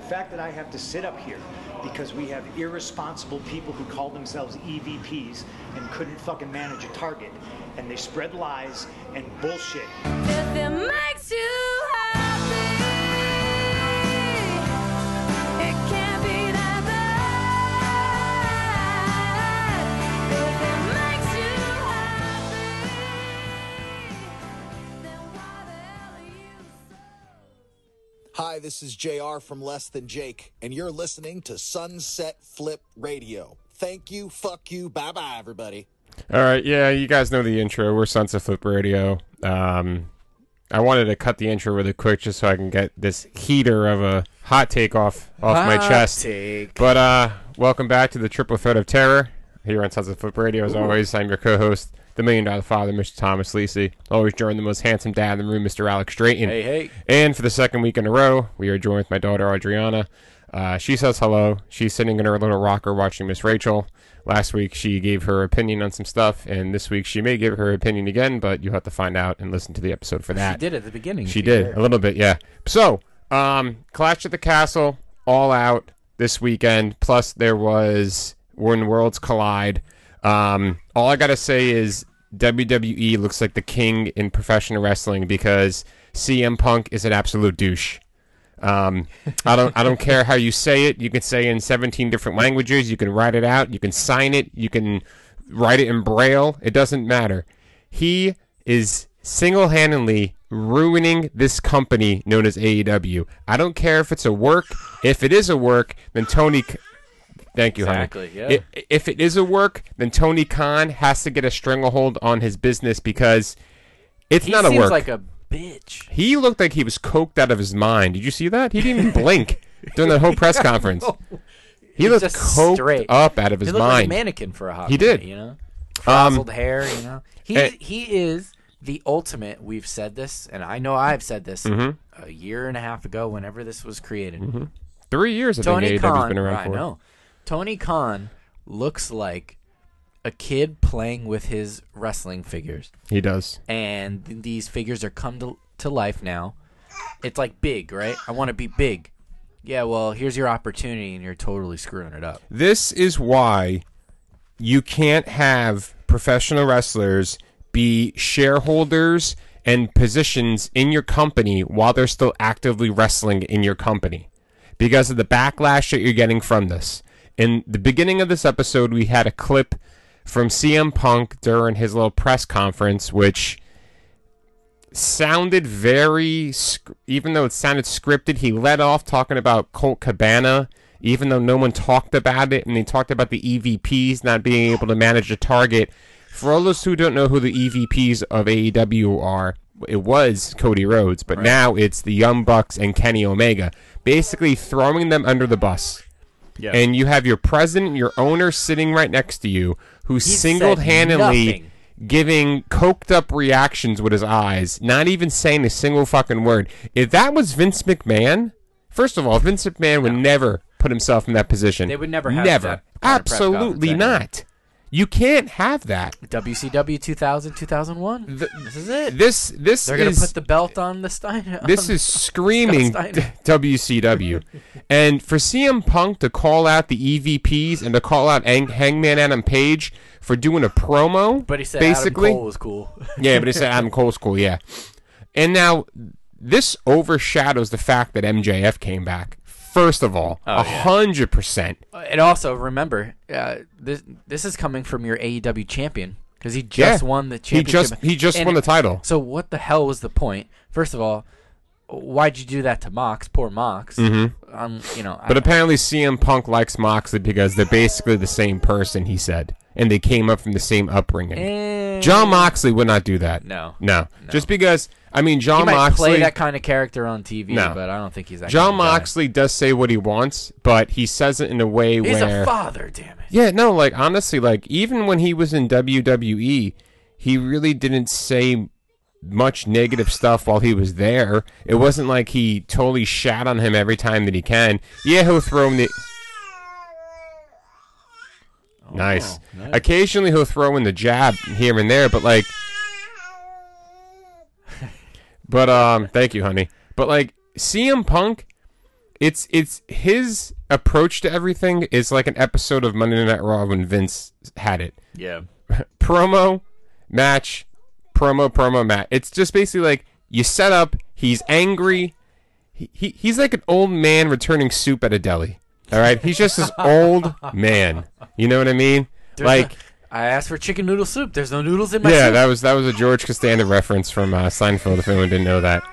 the fact that I have to sit up here because we have irresponsible people who call themselves EVPs and couldn't fucking manage a target, and they spread lies and bullshit. This is JR from Less Than Jake, and you're listening to Sunset Flip Radio. Thank you, fuck you, bye bye, everybody. All right, yeah, you guys know the intro. We're Sunset Flip Radio. Um, I wanted to cut the intro really quick just so I can get this heater of a hot take off off my chest. Take. But uh, welcome back to the Triple Threat of Terror here on Sunset Flip Radio. As always, I'm your co-host, the Million Dollar Father, Mr. Thomas Lisi. Always joined the most handsome dad in the room, Mr. Alex Drayton. Hey, hey. And for the second week in a row, we are joined with my daughter Adriana. Uh, she says hello. She's sitting in her little rocker watching Miss Rachel. Last week she gave her opinion on some stuff, and this week she may give her opinion again, but you'll have to find out and listen to the episode for that. She did at the beginning. She if did heard. a little bit, yeah. So, um, Clash at the Castle, all out this weekend. Plus, there was When Worlds Collide. Um, all I gotta say is WWE looks like the king in professional wrestling because CM Punk is an absolute douche. Um, I don't I don't care how you say it. You can say it in 17 different languages. You can write it out. You can sign it. You can write it in braille. It doesn't matter. He is single-handedly ruining this company known as AEW. I don't care if it's a work. If it is a work, then Tony. Thank you, Exactly, honey. yeah. I- if it is a work, then Tony Khan has to get a stranglehold on his business because it's He not a seems work. like a bitch. He looked like he was coked out of his mind. Did you see that? He didn't even blink during that whole press conference. He He's looked coked straight. up out of his he looked like a mannequin for a hot He minute, did. you know, Um, frazzled hair. You know, he eh. he is the ultimate. We've said this, and I know I've said this Mm-hmm. a year and a half ago. Whenever this was created, Three years I Tony think AEW's Khan. been around I for. know. Tony Khan looks like a kid playing with his wrestling figures. He does. and th- these figures are come to, to life now. It's like big, right? I want to be big. Yeah, well, here's your opportunity, and you're totally screwing it up. This is why you can't have professional wrestlers be shareholders and positions in your company while they're still actively wrestling in your company because of the backlash that you're getting from this. In the beginning of this episode, we had a clip from CM Punk during his little press conference, which sounded very, even though it sounded scripted, he led off talking about Colt Cabana, even though no one talked about it, and he talked about the EVPs not being able to manage a target. For all those who don't know who the EVPs of AEW are, it was Cody Rhodes, but now it's the Young Bucks and Kenny Omega, basically throwing them under the bus. Yeah. And you have your president, your owner sitting right next to you, who said single-handedly giving coked up reactions with his eyes, not even saying a single fucking word. If that was Vince McMahon, first of all, Vince McMahon would never put himself in that position. They would never have never, that kind of press absolutely not. You can't have that. WCW 2000, 2001. this is it. This this They're gonna is put the belt on the Stein. this is screaming Steiner. WCW. and for CM Punk to call out the EVPs and to call out Hang- Hangman Adam Page for doing a promo, But he said basically, Adam Cole was cool. yeah, but he said Adam Cole's cool, yeah. And now this overshadows the fact that MJF came back. First of all, Oh, a hundred percent. and also remember, uh, this this is coming from your AEW champion because he just Yeah. won the He championship. just he just And won the title. So what the hell was the point? First of all, why'd you do that to Mox? Poor Mox. Mm-hmm. Um, you know, But I, apparently CM Punk likes Moxley because they're basically the same person, he said. And they came up from the same upbringing. Eh, Jon Moxley would not do that. No. No. Just because I mean he Jon might Moxley play that kind of character on TV, No. but I don't think he's that. Jon kind of guy. Moxley does say what he wants, but he says it in a way He's where he's a father. Damn it. Yeah, no, like honestly, like even when he was in WWE, he really didn't say much negative stuff while he was there. It wasn't like he totally shat on him every time that he can. Yeah, he'll throw him the Nice. Oh, nice. Occasionally he'll throw in the jab here and there, but like But um thank you, honey. But like CM Punk it's it's his approach to everything is like an episode of Monday Night Raw when Vince had it. Yeah. promo, match, promo, promo, match. It's just basically like you set up. He's angry. He, he he's like an old man returning soup at a deli. All right, he's just this old man. You know what I mean? There's like. no- I asked for chicken noodle soup. There's no noodles in my Yeah, soup. that was that was a George Costanza reference from uh, Seinfeld. If anyone didn't know that,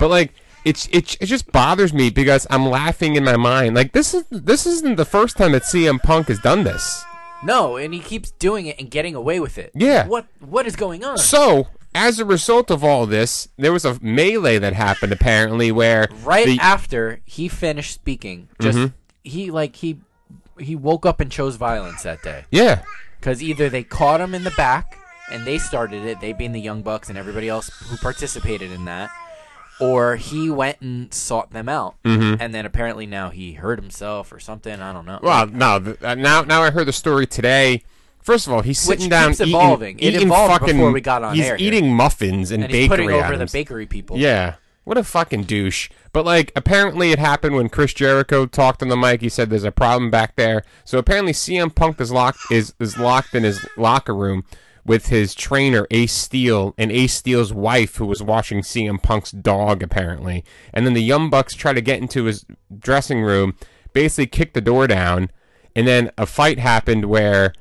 but like it's it it just bothers me because I'm laughing in my mind. Like this is this isn't the first time that CM Punk has done this. no, and he keeps doing it and getting away with it. Yeah. What What is going on? So as a result of all this, there was a melee that happened apparently where right the- after he finished speaking, just Mm-hmm. He like he he woke up and chose violence that day yeah because either they caught him in the back and they started it, they being the Young Bucks and everybody else who participated in that, or he went and sought them out, Mm-hmm. and then apparently now he hurt himself or something. I don't know. Well, no. th- uh, now, now I heard the story today. First of all, he's Which sitting down keeps eating, evolving. It eating evolved fucking. before we got on he's air here. eating muffins and, and he's bakery putting over items. the bakery people. Yeah. What a fucking douche. But like apparently it happened when Chris Jericho talked on the mic. He said there's a problem back there. So apparently CM Punk is locked is is locked in his locker room with his trainer Ace Steel and Ace Steel's wife who was watching CM Punk's dog apparently. And then the Young Bucks try to get into his dressing room, basically kick the door down, and then a fight happened where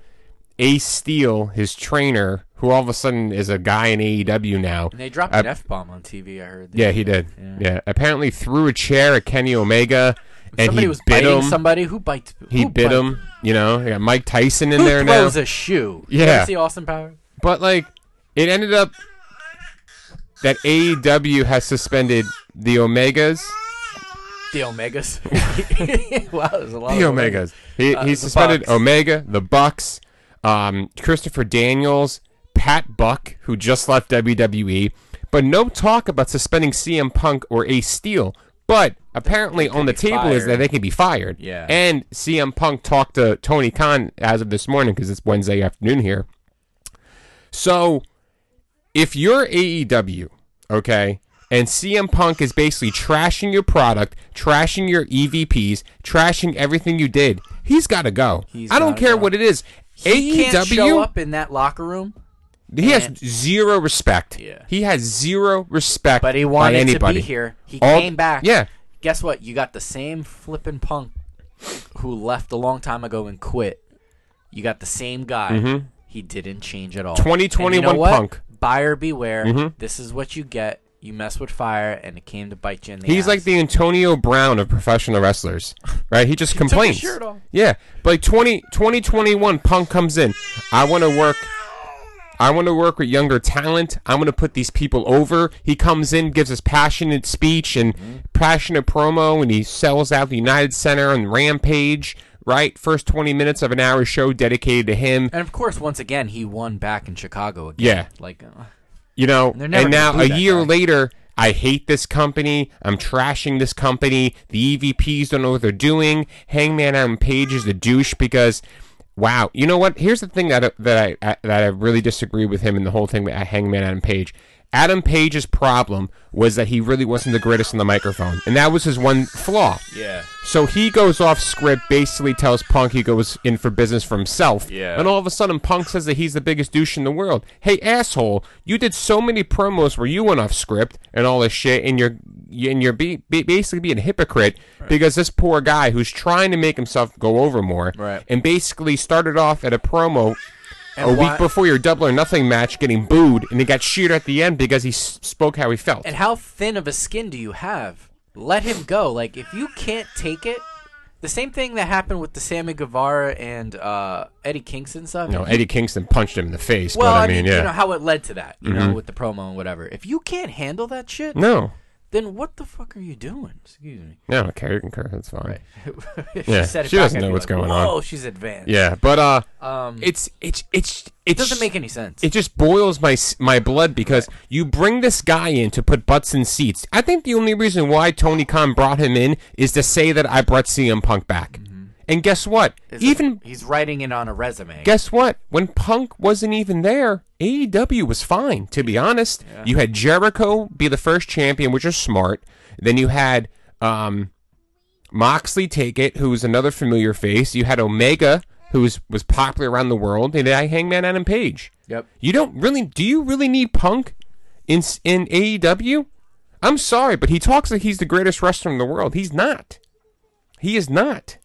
Ace Steel, his trainer, who all of a sudden is a guy in AEW now, And they dropped Uh, an f bomb on TV. I heard. yeah, he did. Yeah. apparently threw a chair at Kenny Omega, and somebody he was bit biting him. somebody. Who bites? he bit him. You know, you got Mike Tyson in Who there now. throws a shoe? Yeah. see Austin Power? But like, it ended up that AEW has suspended the Omegas. The Omegas. wow, there's a lot. The of Omegas. He, Uh, he suspended. Omega, the Bucks, um, Christopher Daniels, Pat Buck, who just left WWE, but no talk about suspending CM Punk or Ace Steel. But apparently, on the table is that they can be fired. Yeah. And CM Punk talked to Tony Khan as of this morning because it's Wednesday afternoon here. So, if you're AEW, okay, and CM Punk is basically trashing your product, trashing your EVPs, trashing everything you did, he's got to go. He's I don't care go. what it is. He can't show up in that locker room, he has zero respect. Yeah. He has zero respect but he wanted anybody. to be here. He All- came back. Yeah. Guess what? You got the same flippin' punk who left a long time ago and quit. You got the same guy. Mm-hmm. He didn't change at all. 2021 you know punk. Buyer beware. Mm-hmm. This is what you get. You mess with fire, and it came to bite you in the ass. He's ass. like the Antonio Brown of professional wrestlers, right? He just took his complains. shirt off. Yeah, but like 20, 2021, Punk comes in. I want to work. I want to work with younger talent. I want to put these people over. He comes in, gives us passionate speech and Mm-hmm. passionate promo, and he sells out the United Center and Rampage. Right, first twenty minutes of an hour show dedicated to him. And of course, once again, he won back in Chicago again. Yeah. Like, uh, You know, They're and now a year guy. later, I hate this company. I'm trashing this company. The EVPs don't know what they're doing. Hangman Adam Page is a douche because, wow, you know what? Here's the thing that I- that I, I that I really disagree with him in the whole thing with uh, Hangman Adam Page. Adam Page's problem was that he really wasn't the greatest on the microphone, and that was his one flaw. yeah. So he goes off script, basically tells Punk he goes in for business for himself. Yeah. And all of a sudden, Punk says that he's the biggest douche in the world. Hey, asshole, you did so many promos where you went off script and all this shit, and you're and you're be, be, basically being a hypocrite because this poor guy who's trying to make himself go over more, Right. and basically started off at a promo. And a why- week before your double or nothing match, getting booed, and he got cheered at the end because he s- spoke how he felt. And how thin of a skin do you have? Let him go. Like if you can't take it, the same thing that happened with the Sammy Guevara and uh, Eddie Kingston stuff. you know, Eddie Kingston punched him in the face, well, but I, mean, yeah, Mm-hmm. you know how it led to that. You know, with the promo and whatever. If you can't handle that shit, no, then what the fuck are you doing? Excuse me. no, I don't care. You can care. That's fine. if Yeah, said it she back, doesn't I'd know be what's like, going on. Whoa, she's advanced. Yeah, but uh, Um, it's it's it's it doesn't make any sense. it just boils my my blood because you bring this guy in to put butts in seats. I think the only reason why Tony Khan brought him in is to say that I brought CM Punk back. And guess what? Is even it- he's writing it on a resume. guess what? When Punk wasn't even there, AEW was fine. To be honest, you had Jericho be the first champion, which is smart. Then you had um, Moxley take it, who was another familiar face. You had Omega, who was, was popular around the world, and I Hangman Adam Page. Yep. You don't really. Do you really need Punk in in AEW? I'm sorry, but he talks like he's the greatest wrestler in the world. He's not. He is not.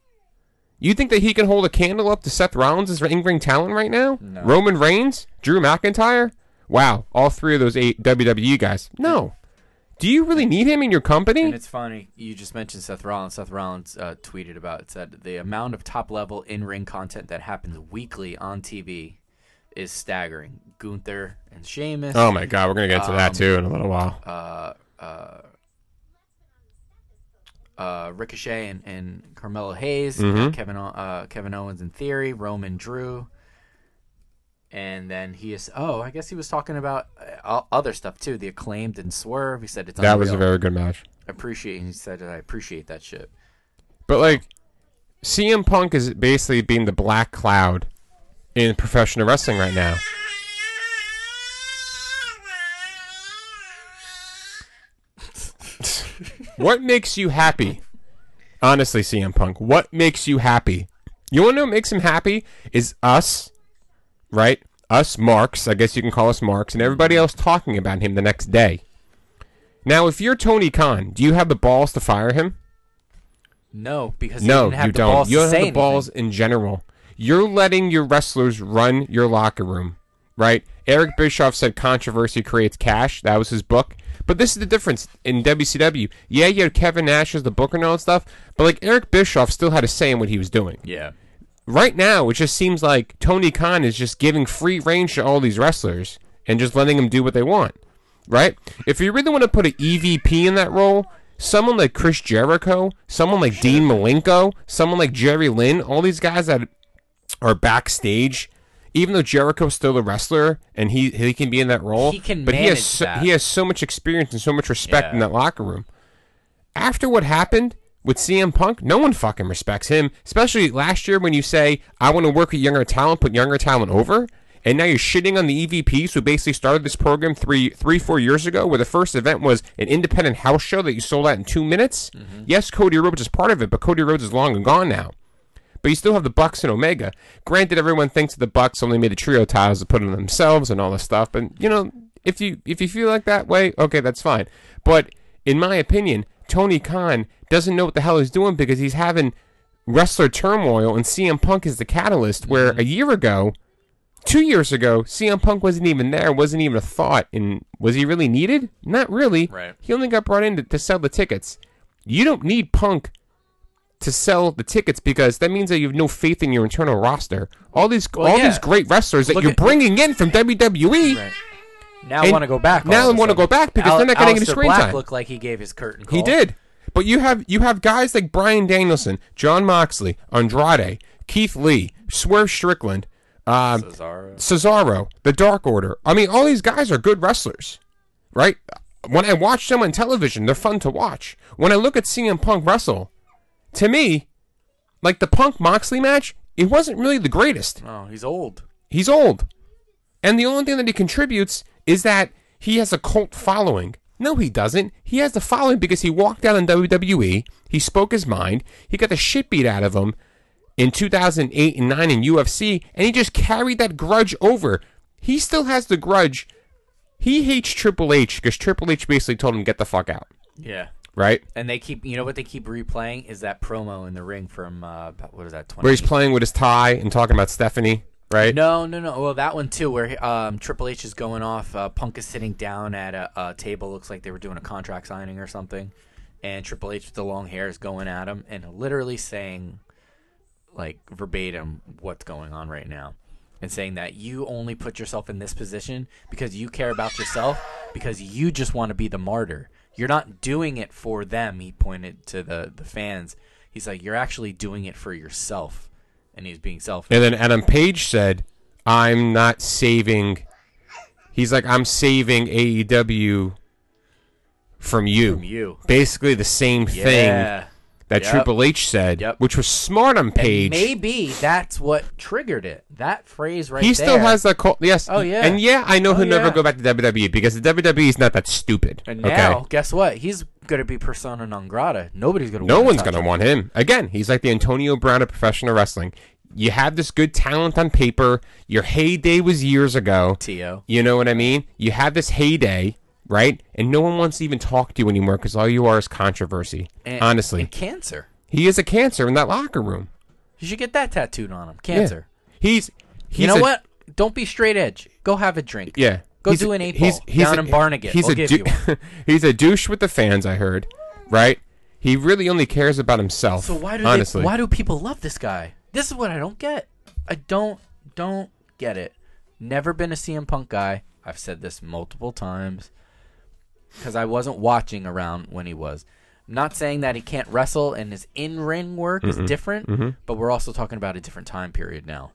You think that he can hold a candle up to Seth Rollins in-ring talent right now? No. Roman Reigns, Drew McIntyre. Wow, all three of those eight WWE guys. No. Do you really need him in your company? And it's funny you just mentioned Seth Rollins. Seth Rollins uh, tweeted about it. Said the amount of top level in ring content that happens weekly on TV is staggering. Gunther and Sheamus. Oh my God, we're gonna get to that Um, too in a little while. uh, uh, uh, Ricochet and, and Carmelo Hayes, Mhm. Kevin uh, Kevin Owens in theory, Roman Drew, and then he is. Oh, I guess he was talking about uh, other stuff too. The acclaimed and Swerve. He said it's That was a very good match. I appreciate. He said I appreciate that shit. But like, CM Punk is basically being the black cloud in professional wrestling right now. What makes you happy? Honestly, CM Punk, what makes you happy? You want to know what makes him happy? Is us, right? Us marks, I guess you can call us marks, and everybody else talking about him the next day. Now, if you're Tony Khan, do you have the balls to fire him? No, because No, you don't. You don't have the balls anything. in general. You're letting your wrestlers run your locker room, right? Eric Bischoff said controversy creates cash. That was his book. But this is the difference in WCW. Yeah, you had Kevin Nash as the booker and all that stuff, but like Eric Bischoff still had a say in what he was doing. Yeah. Right now, it just seems like Tony Khan is just giving free range to all these wrestlers and just letting them do what they want. Right? If you really want to put an EVP in that role, someone like Chris Jericho, someone like Dean Malenko, someone like Jerry Lynn, all these guys that are backstage, even though Jericho's still a wrestler and he he can be in that role, He can but he has so, that. he has so much experience and so much respect in that locker room after what happened with CM Punk, no one fucking respects him. Especially last year when you say, I want to work with younger talent, put younger talent over. And now you're shitting on the EVPs who basically started this program three, three, four years ago, where the first event was an independent house show that you sold out in two minutes. Mm-hmm. Yes, Cody Rhodes is part of it, but Cody Rhodes is long and gone now. But you still have the Bucks and Omega. Granted, everyone thinks that the Bucks only made the trio titles to put on themselves and all this stuff. But you know, if you if you feel like that way, okay, that's fine. But in my opinion, Tony Khan doesn't know what the hell he's doing because he's having wrestler turmoil, and CM Punk is the catalyst. Where mm-hmm. a year ago, two years ago, CM Punk wasn't even there, wasn't even a thought. And was he really needed? Not really. Right. He only got brought in to, to sell the tickets. You don't need Punk to sell the tickets because that means that you have no faith in your internal roster. All these Well, all yeah. these great wrestlers that Look you're at- bringing in from WWE. Right. Now I want to go back. now all of I a wanna go back because they're not getting any Aleister screen Black time. Looked like he gave his curtain call. He did. But you have you have guys like Bryan Danielson, Jon Moxley, Andrade, Keith Lee, Swerve Strickland, um, Cesaro. Cesaro, the Dark Order. I mean, all these guys are good wrestlers, right? When I watch them on television, they're fun to watch. When I look at CM Punk wrestle, to me, like the Punk Moxley match, it wasn't really the greatest. Oh, he's old. He's old. And the only thing that he contributes is that he has a cult following. No, he doesn't. He has the following because he walked out in WWE, he spoke his mind, he got the shit beat out of him in 2008 and 9 in UFC, and he just carried that grudge over. He still has the grudge. He hates Triple H because Triple H basically told him, get the fuck out. Yeah. Right? And they keep, you know what they keep replaying is that promo in the ring from uh, what is that? 20? Where he's playing with his tie and talking about Stephanie, right? No, no, no. Well, that one too, where um, Triple H is going off. Uh, Punk is sitting down at a, a table. Looks like they were doing a contract signing or something. And Triple H with the long hair is going at him and literally saying, like verbatim, what's going on right now, and saying that you only put yourself in this position because you care about yourself, because you just want to be the martyr. You're not doing it for them. He pointed to the the fans. He's like, you're actually doing it for yourself, and he's being selfish. And then Adam Page said, I'm not saving. He's like, I'm saving AEW from you. From you. Basically, the same thing Yeah. That Yep. Triple H said, Yep. which was smart on Page. Maybe that's what triggered it. That phrase right he there. still has that call. Yes. Oh, yeah. And yeah, I know Oh, he'll never go back to WWE because the WWE is not that stupid. And okay. now, guess what? He's gonna be persona non grata. Nobody's gonna. No one's going to him. want him. Again, he's like the Antonio Brown of professional wrestling. You have this good talent on paper. Your heyday was years ago. To You know what I mean? You have this heyday, right? And no one wants to even talk to you anymore because all you are is controversy. and, Honestly, and cancer. he is a cancer in that locker room. You should get that tattooed on him. Yeah. Cancer. He's, he's you know a- what? Don't be straight edge. Go have a drink. Yeah. Go do an eight he's- ball he's down a- in Barnegat. He's we'll a you he's a douche with the fans. I heard, right? He really only cares about himself. So why do honestly? they, why do people love this guy? This is what I don't get. I don't don't get it. Never been a CM Punk guy. I've said this multiple times because I wasn't watching around when he was. Not saying that he can't wrestle and his in-ring work is different, but we're also talking about a different time period now,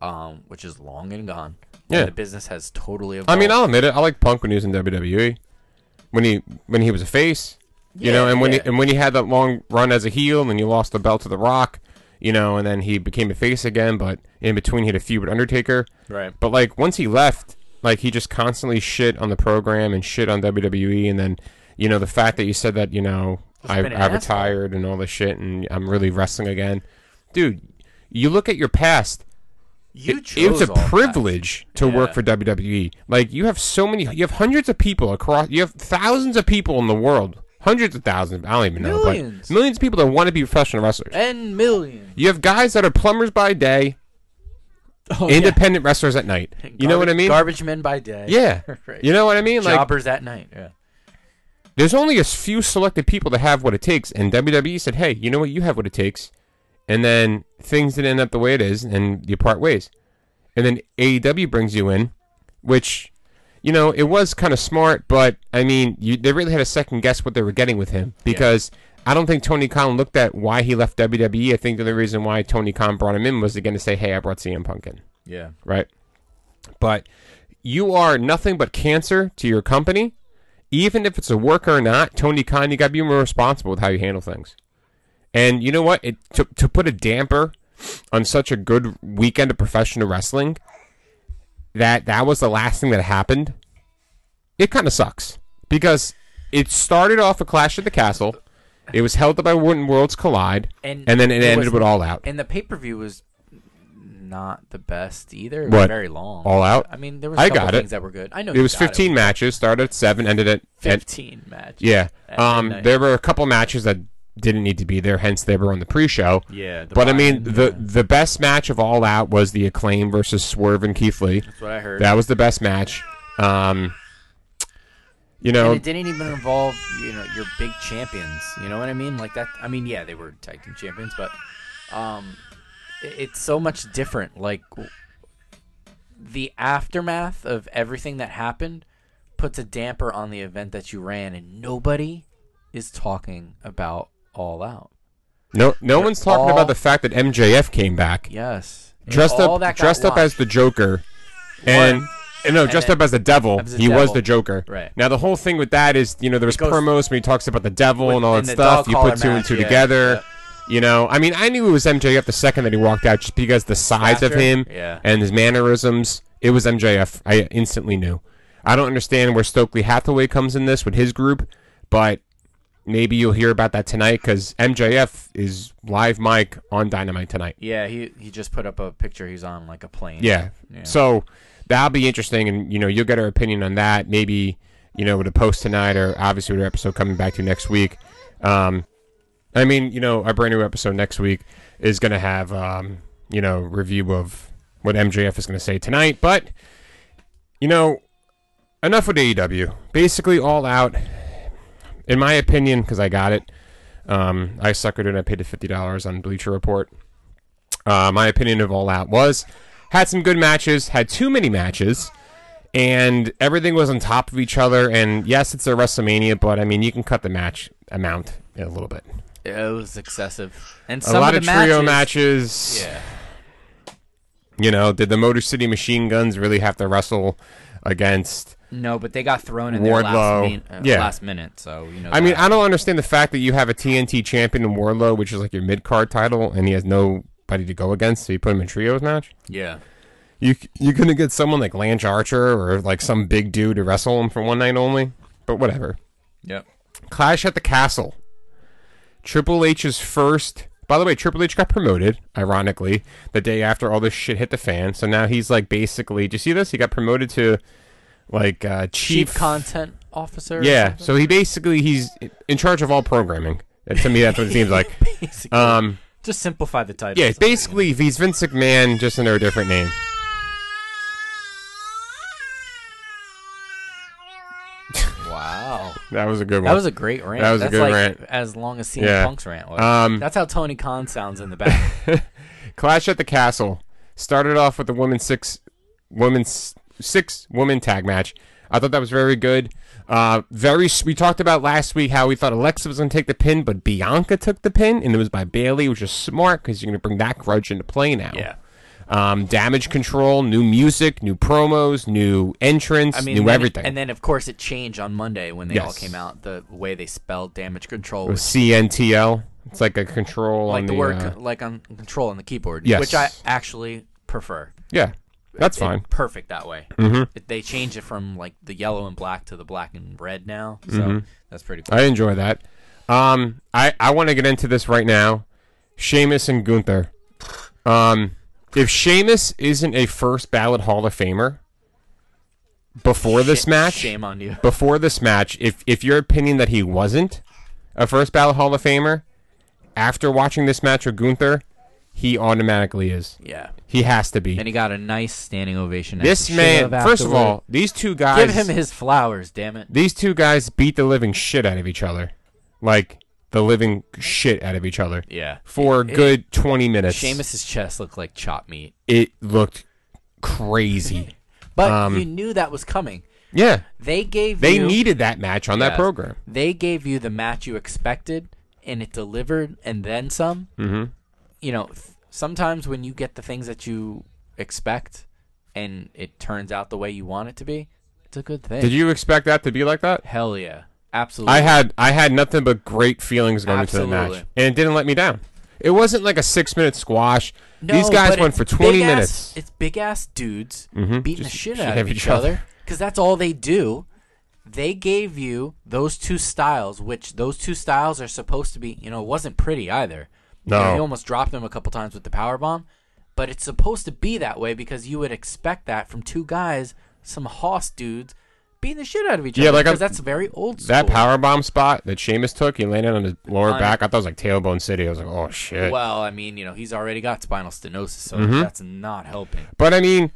um, which is long and gone. And Yeah. the business has totally evolved. I mean, I'll admit it. I like Punk when he was in WWE. When he when he was a face, you know, Yeah, and when yeah. he, and when he had that long run as a heel, and then he lost the belt to The Rock, you know, and then he became a face again. But in between, he had a feud with Undertaker. right. But like once he left, like he just constantly shit on the program and shit on WWE, and then you know the fact that you said that you know I, I retired and all this shit, and I'm really wrestling again, dude. You look at your past. You It- chose it's a all that. privilege to work for WWE. Like you have so many, you have hundreds of people across, you have thousands of people in the world, hundreds of thousands. I don't even know, Millions. but millions of people that want to be professional wrestlers. and millions. You have guys that are plumbers by day, Oh, yeah. independent wrestlers at night. You know what I mean? Garbage men by day. Yeah. Right. You know what I mean? Like Jobbers at night. Yeah. there's only a few selected people that have what it takes, and WWE said, "Hey, you know what? You have what it takes," and then things didn't end up the way it is, and you part ways. And then AEW brings you in, which, you know, it was kind of smart, but I mean, you they really had to second guess what they were getting with him because I don't think Tony Khan looked at why he left WWE. I think the reason why Tony Khan brought him in was again to say, "Hey, I brought CM Punk in." Yeah. right? But you are nothing but cancer to your company. Even if it's a worker or not, Tony Khan, you got to be more responsible with how you handle things. And you know what? It to, to put a damper on such a good weekend of professional wrestling, that that was the last thing that happened. It kind of sucks because it started off a Clash at the Castle. It was held up by Wooden Worlds Collide, And and, then it, it ended was- with All Out. And the pay per view was not the best either. It What? was very long. All Out? I mean, there was a I couple got it. things that were good. I know It you was got 15 matches. Started at seven, ended at, at 15 matches. Yeah. at Um, midnight. there were a couple matches that didn't need to be there, hence they were on the pre-show. Yeah, the But I mean, buy-in, the yeah. the best match of all out was the Acclaim versus Swerve and Keith Lee. That's what I heard. That was the best match. Um, you know, and it didn't even involve you know your big champions. You know what I mean? Like that. I mean, yeah, they were tag team champions, but um, it- it's so much different. Like the aftermath of everything that happened puts a damper on the event that you ran, and nobody is talking about All Out. no no one's talking all- about the fact that MJF came back Yes, dressed up dressed up as the Joker, and. and Uh, no, dressed up as the devil. as the he was the Joker. Right. Now the whole thing with that is, you know, there was goes- promos when he talks about the devil With- and all that stuff. You put two and two yeah, together. You know, I mean, I knew it was MJF the second that he walked out, just because the size of him Yeah. and his mannerisms. It was MJF. I instantly knew. I don't understand where Stokely Hathaway comes in this with his group, but maybe you'll hear about that tonight because MJF is live mic on Dynamite tonight. Yeah, he he just put up a picture. He's on like a plane. Yeah. Yeah. So that'll be interesting, and you know you'll get our opinion on that. Maybe you know with a post tonight, or obviously with our episode coming back to next week. Um, I mean, you know, our brand new episode next week is going to have um, you know review of what MJF is going to say tonight, but you know, enough with AEW. Basically, all out. In my opinion, because I got it, um, I suckered and I paid the fifty dollars on Bleacher Report. Uh, my opinion of All Out was had some good matches, had too many matches, and everything was on top of each other. And yes, it's a WrestleMania, but I mean, you can cut the match amount a little bit. it was excessive. And A lot of of, trio matches, matches. Yeah. You know, did the Motor City Machine Guns really have to wrestle against? No, but they got thrown in there last, Wardlow. min- uh, Yeah. last minute. So you know. I mean. I don't understand the fact that you have a TNT champion in Wardlow, which is like your mid card title, and he has nobody to go against, so you put him in trios match. yeah. You you gonna get someone like Lance Archer or like some big dude to wrestle him for one night only, but whatever. Yep. Clash at the Castle. Triple H's first. By the way, Triple H got promoted, ironically, the day after all this shit hit the fan. So now he's like basically. Do you see this? He got promoted to like uh, chief. Chief content officer. yeah. So he basically he's in charge of all programming. To me, that's what it seems like. Basically. Um, just simplify the title. yeah, basically, he's Vince McMahon, just under a different name. Wow. That was a good one. That was a great rant. That was a That's good like rant. as long as CM Yeah. Punk's rant was. Um, That's how Tony Khan sounds in the back. Clash at the Castle started off with the women's six women's six woman tag match. I thought that was very good. Uh, very. We talked about last week how we thought Alexa was going to take the pin, but Bianca took the pin, and it was by Bayley, which is smart because you're going to bring that grudge into play now. yeah. Um, damage control, new music, new promos, new entrance, I mean, new then- everything. And then, of course, it changed on Monday when they all came out. The way they spelled damage control was was CNTL. It's like a control like on the the. word uh, like on control on the keyboard, Yes. which I actually prefer. yeah, that's It- fine. perfect that way. Mm-hmm. It, they changed it from like the yellow and black to the black and red now, so Mm-hmm. that's pretty cool. I enjoy that. Um, I, I want to get into this right now. Sheamus and Gunther. Um, if Sheamus isn't a first ballot Hall of Famer before this Sh- match, shame on you. before this match, if if your opinion that he wasn't a first ballot Hall of Famer, after watching this match with Gunther, he automatically is. Yeah, He has to be. and he got a nice standing ovation. this man, first of all, these two guys give him his flowers. Damn it. These two guys beat the living shit out of each other. Like the living shit out of each other. Yeah. For a It- good 20 minutes. Sheamus's chest looked like chopped meat, It looked crazy. but Um, you knew that was coming. Yeah. They gave They you, needed that match on that program. They gave you the match you expected, and it delivered, and then some. Mhm. You know, sometimes when you get the things that you expect, and it turns out the way you want it to be, it's a good thing. Did you expect that to be like that? Hell yeah, absolutely. I had I had nothing but great feelings going into the match. And it didn't let me down. It wasn't like a 6-minute squash. No, These guys went for 20 big-ass- minutes. It's big ass dudes Mhm. beating Just the shit out of each other because that's all they do. They gave you those two styles, which those two styles are supposed to be. You know, it wasn't pretty either. You know, No. he almost dropped them a couple times with the power bomb, but it's supposed to be that way because you would expect that from two guys, some hoss dudes, beating the shit out of each Yeah, other. like a- because that's very old school. That power bomb spot that Sheamus took, he landed on his lower On- back. I thought it was like tailbone city. I was like, "Oh shit." Well, I mean, you know, he's already got spinal stenosis, so Mm-hmm. that's not helping. But I mean,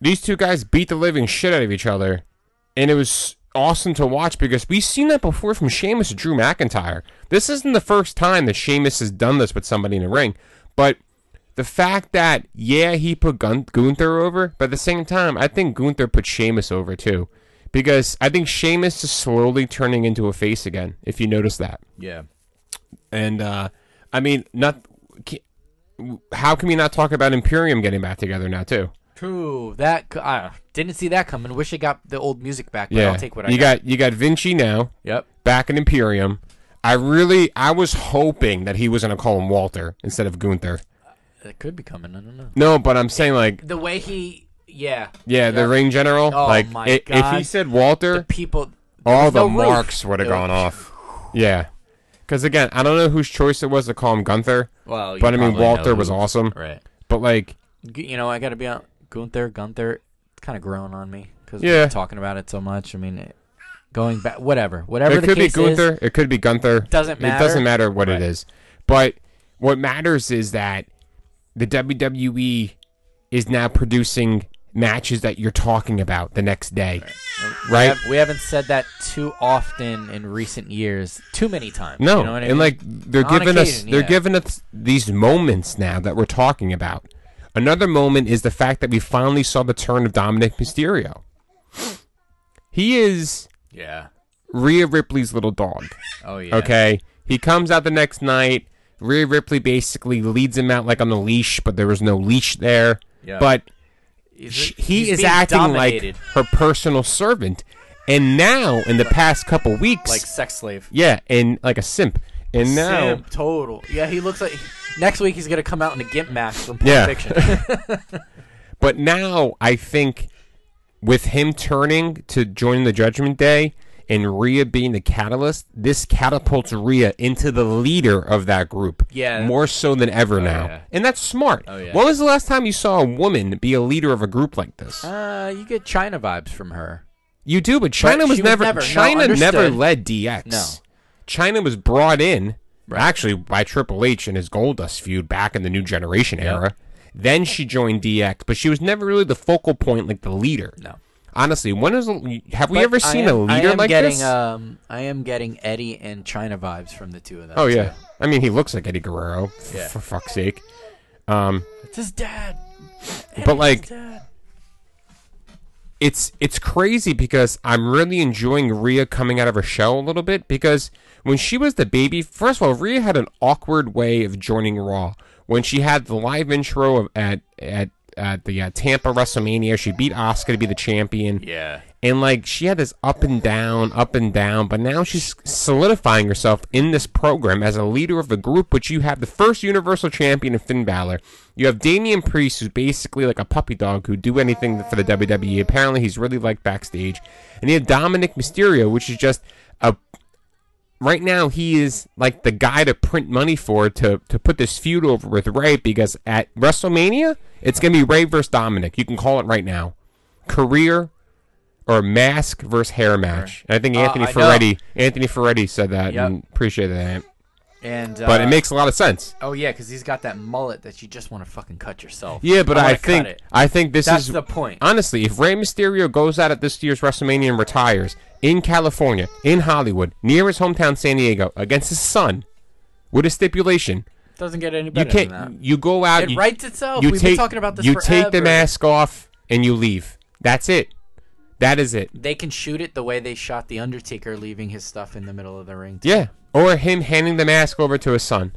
these two guys beat the living shit out of each other, and it was awesome to watch because we've seen that before from Sheamus to Drew McIntyre. This isn't the first time that Sheamus has done this with somebody in the ring, but the fact that yeah he put Gun- Gunther over, but at the same time I think Gunther put Sheamus over too, because I think Sheamus is slowly turning into a face again. If you notice that. Yeah. And uh, I mean, not how can we not talk about Imperium getting back together now too? True. That I didn't see that coming. Wish I got the old music back, but Yeah, I'll take what I you got. got. You got Vinci now Yep. back in Imperium. I really, I was hoping that he was gonna call him Walter instead of Gunther. Uh, it could be coming. I don't know. No, but I'm saying like, The way he, yeah, yeah, the ring general. Oh like, my i- if he said the Walter, people. all the no marks would have gone was- off. Yeah, because again, I don't know whose choice it was to call him Gunther, Well, but I mean Walter was awesome. Right. But like, You know, I got to be on Gunther. Gunther, it's kind of growing on me because Yeah. we're talking about it so much. I mean, it, going back, whatever, whatever it the could be case is, Gunther. It could be Gunther. Doesn't matter. It matter. doesn't matter what Right. it is. But what matters is that the WWE is now producing matches that you're talking about the next day. We, Right? have, we haven't said that too often in recent years, too many times. No, you know what I and mean? like they're On giving us occasion, they're yeah. giving us these moments now that we're talking about. Another moment is the fact that we finally saw the turn of Dominic Mysterio. He is yeah. Rhea Ripley's little dog. Oh yeah. Okay. He comes out the next night. Rhea Ripley basically leads him out like on the leash, but there was no leash there. Yeah. But he is acting dominated. like her personal servant. And now, in the past couple weeks, like sex slave. yeah, and like a simp. And now, Simp, total. Yeah, he looks like next week he's gonna come out in a gimp mask from Pulp Yeah. Fiction. but now I think with him turning to join the Judgment Day, and Rhea being the catalyst, this catapults Rhea into the leader of that group. Yeah. More so than ever now. yeah. And that's smart. Oh, yeah. When was the last time you saw a woman be a leader of a group like this? Uh, you get Chyna vibes from her. You do, but Chyna was she was never, never- no, Chyna never understood. led DX. No. Chyna was brought in actually by Triple H and his Goldust feud back in the New Generation era. Then she joined DX, but she was never really the focal point, like the leader. No. Honestly, when is have we But ever seen am- a leader like getting, this? Um, I am getting Eddie and Chyna vibes from the two of them. oh too. yeah, I mean he looks like Eddie Guerrero. f- Yeah. For fuck's sake. Um, it's his dad. But, like- his dad. It's it's crazy because I'm really enjoying Rhea coming out of her shell a little bit because when she was the baby, first of all, Rhea had an awkward way of joining Raw. When she had the live intro of, at at at the uh, Tampa WrestleMania, she beat Asuka to be the champion. yeah. And like she had this up and down, up and down, but now she's solidifying herself in this program as a leader of the group. But you have the first Universal Champion in Finn Balor. You have Damian Priest, who's basically like a puppy dog who'd do anything for the WWE. Apparently, he's really liked backstage. And you have Dominic Mysterio, which is just a right now he is like the guy to print money for to to put this feud over with Rey because at WrestleMania it's gonna be Rey versus Dominic. You can call it right now. Career or mask versus hair match. And I think Uh, Anthony I know. Ferretti Anthony Ferretti said that Yep. and appreciate that. And uh, But it makes a lot of sense. Oh yeah, because he's got that mullet that you just want to fucking cut yourself. Yeah, but I I, think. I think this That's is the point. Honestly, if Rey Mysterio goes out at this year's WrestleMania and retires in California, in Hollywood, near his hometown San Diego, against his son, with a stipulation, Doesn't get any you can't. than that. You go out. It you, writes itself. You We've take, been talking about this You take the mask off and you leave. That's it. That is it. They can shoot it the way they shot the Undertaker, leaving his stuff in the middle of the ring. too. Yeah. Or him handing the mask over to his son.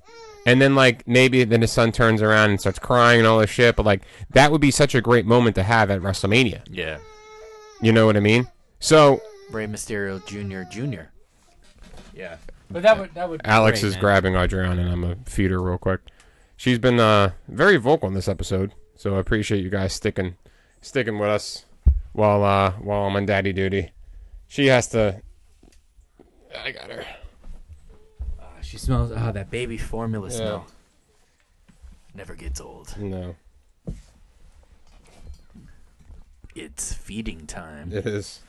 And then like maybe then his son turns around and starts crying and all this shit, but like that would be such a great moment to have at WrestleMania. Yeah. You know what I mean? So Rey Mysterio Jr. Jr. Yeah. But that would that would. be Alex great, is man. grabbing Adriana and I'm gonna feed her real quick. She's been uh very vocal in this episode, so I appreciate you guys sticking sticking with us while uh while I'm on daddy duty. She has to I got her. She smells. Oh, that baby formula smell. Never gets old. No. It's feeding time. It is.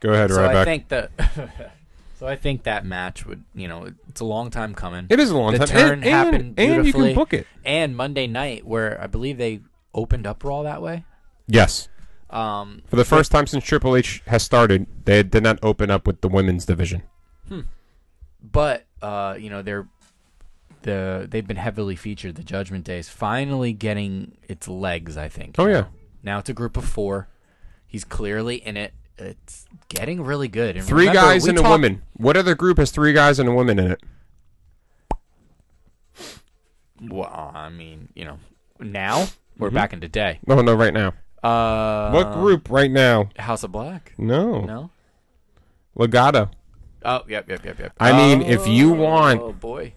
Go ahead, so I Ryback. think that. so I think that match would, you know, it's a long time coming. It is a long the time. turn and, happened and, and you beautifully. can book it. And Monday night, where I believe they opened up Raw that way. Yes. Um, For the first time since Triple H has started, they did not open up with the women's division. but uh, you know they're the they've been heavily featured. The Judgment Day is finally getting its legs. I think. Oh, yeah. Now it's a group of four. He's clearly in it. It's getting really good. And Three remember, guys we and a talked- woman. What other group has three guys and a woman in it? Well, I mean, you know, now Mm-hmm. we're back in today. No, no, right now. Uh, what group right now? House of Black? No. No. Legado. Oh, yep, yep, yep, yep. I mean, if you want- oh boy,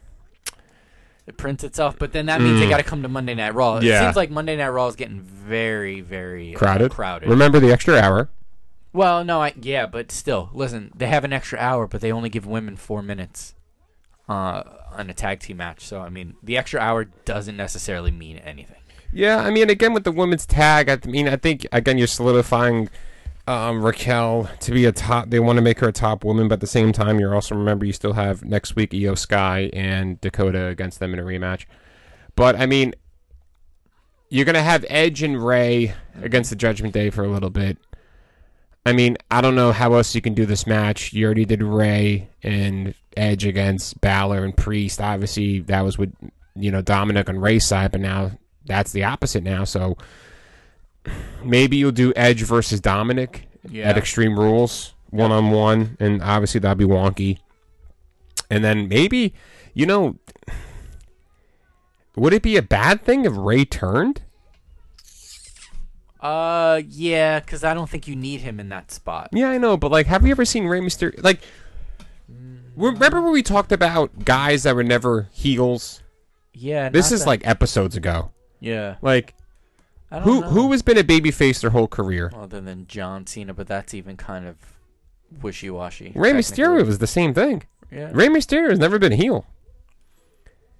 it prints itself. But then that means they got to come to Monday Night Raw. It. Yeah. seems like Monday Night Raw is getting very, very uh, Crowded. crowded. Remember the extra hour? Well, no, I yeah, but still, listen, they have an extra hour, but they only give women four minutes uh, on a tag team match. So I mean, the extra hour doesn't necessarily mean anything. Yeah, I mean, again with the women's tag, I mean, I think again you're solidifying um, Raquel to be a top. They want to make her a top woman, but at the same time, you're also remember you still have next week Iyo Sky and Dakota against them in a rematch. But I mean, you're gonna have Edge and Rey against the Judgment Day for a little bit. I mean, I don't know how else you can do this match. You already did Rey and Edge against Balor and Priest. Obviously, that was with you know Dominic on Rey's side, but now that's the opposite now. So maybe you'll do Edge versus Dominic Yeah. at Extreme Rules one on one, and obviously that'd be wonky. And then maybe you know, would it be a bad thing if Rey turned? Uh, yeah, because I don't think you need him in that spot. Yeah, I know, but like, have you ever seen Rey Mysterio? Like, remember when we talked about guys that were never heels? Yeah, This is that- like episodes ago. Yeah. Like, I don't who know. who has been a babyface their whole career? other than John Cena, but that's even kind of wishy washy. Rey Mysterio was the same thing. Yeah. Rey Mysterio has never been a heel.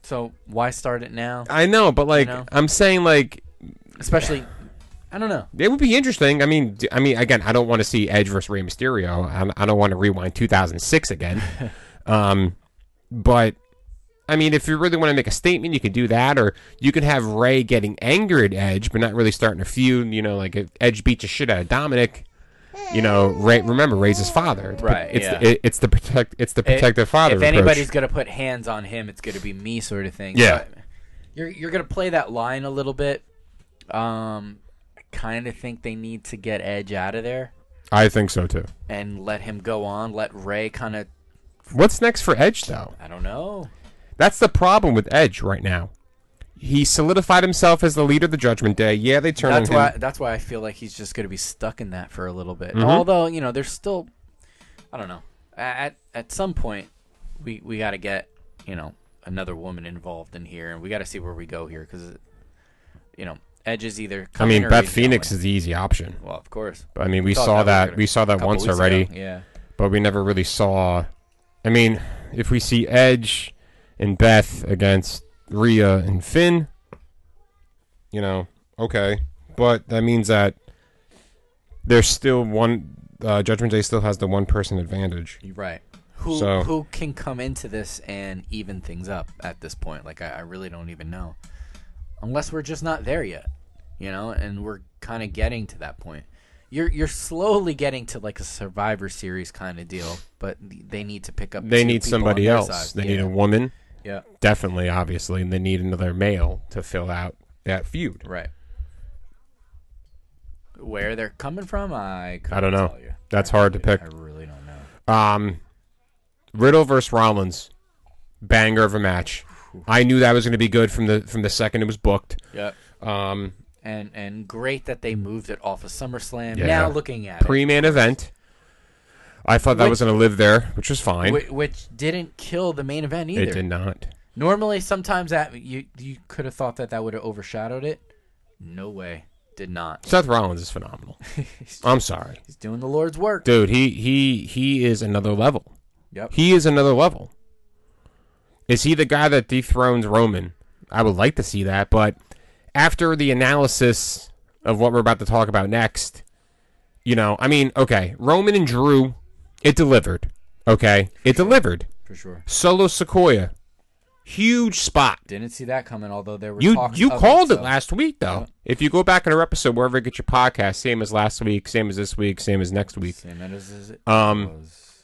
So why start it now? I know, but like know? I'm saying, like Especially, I don't know. it would be interesting. I mean, I mean, again, I don't want to see Edge versus Rey Mysterio. I, I don't want to rewind 2006 again. um, but I mean, if you really want to make a statement, you can do that, or you can have Rey getting angry at Edge, but not really starting a feud. You know, like if Edge beats the shit out of Dominic. You know, Rey. Remember, Rey's his father. It's, Right, It's yeah. the, it, it's the protect. It's the protective father. If approach. anybody's gonna put hands on him, it's gonna be me, sort of thing. Yeah. But you're you're gonna play that line a little bit. Um, I kind of think they need to get Edge out of there I think so too. and let him go on. Let Rey kind of. What's next for Edge, though? I don't know. That's the problem with Edge right now. He solidified himself as the leader of the Judgment Day. Yeah, they turned That's on him. why. That's why I feel like he's just gonna be stuck in that for a little bit. Mm-hmm. Although you know, there's still. I don't know. At at some point, we we got to get you know another woman involved in here, and we got to see where we go here because, you know, Edge is either. I mean, Beth Phoenix going. is the easy option. Well, of course. But, I mean, we Thought saw was that. we saw that once already, ago, Yeah. but we never really saw. I mean, if we see Edge and Beth against Rhea and Finn, you know, okay, but that means that there's still one. Uh, Judgment Day still has the one person advantage. You're right. Who So- who can come into this and even things up at this point? Like I, I really don't even know, unless we're just not there yet, you know. And we're kind of getting to that point. You're you're slowly getting to like a Survivor Series kind of deal, but they need to pick up. They need somebody else. They yeah. need a woman, yeah, definitely, obviously, and they need another male to fill out that feud. right. Where they're coming from, I I don't know. tell you. That's I hard to pick. I really don't know. Um, Riddle versus Rollins, banger of a match. I knew that was going to be good from the from the second it was booked. Yeah. Um, And and great that they moved it off of SummerSlam. Yeah. Now looking at it, pre-main event. I thought that Which- was going to live there, which was fine. Whi- which didn't kill the main event either. it did not. Normally, sometimes that you you could have thought that that would have overshadowed it. No way, did not. Seth Rollins is phenomenal. I'm sorry, He's doing the Lord's work. dude. He he he is another level. Yep. He is another level. Is he the guy that dethrones Roman? I would like to see that, but after the analysis of what we're about to talk about next, you know, I mean, okay, Roman and Drew, it delivered. Okay, it delivered. For sure. Solo Sikoa, huge spot. Didn't see that coming. Although there were You talks you of called it so- last week though. Yeah. If you go back in our episode wherever you get your podcast, same as last week, same as this week, same as next week. Same as as it Um, was.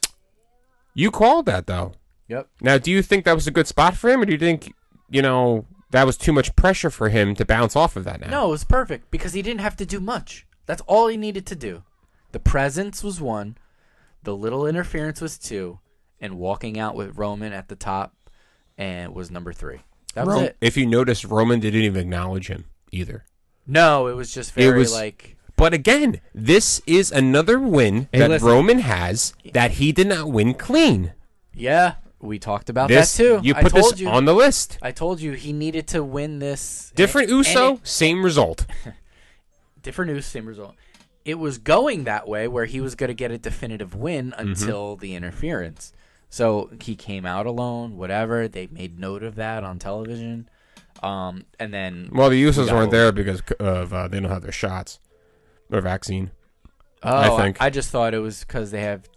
You called that though. Yep. Now, do you think that was a good spot for him, or do you think, you know, that was too much pressure for him to bounce off of that now? No, it was perfect because he didn't have to do much. That's all he needed to do. The presence was one, the little interference was two, and walking out with Roman at the top and was number three. That was Ro- it. If you notice, Roman didn't even acknowledge him either. No, it was just very was- like But again, this is another win Hey, that listen. Roman has that he did not win clean. yeah, we talked about This that too. you put this you. on the list. I told you he needed to win this. Different and- Uso, and it- same result. different news, same result. It was going that way where he was going to get a definitive win Mm-hmm. until the interference. So he came out alone, whatever. They made note of that on television. Um, and then Well, the got weren't over- there because of uh, they don't have their shots or vaccine. Oh, I I think. I, just thought it was because they have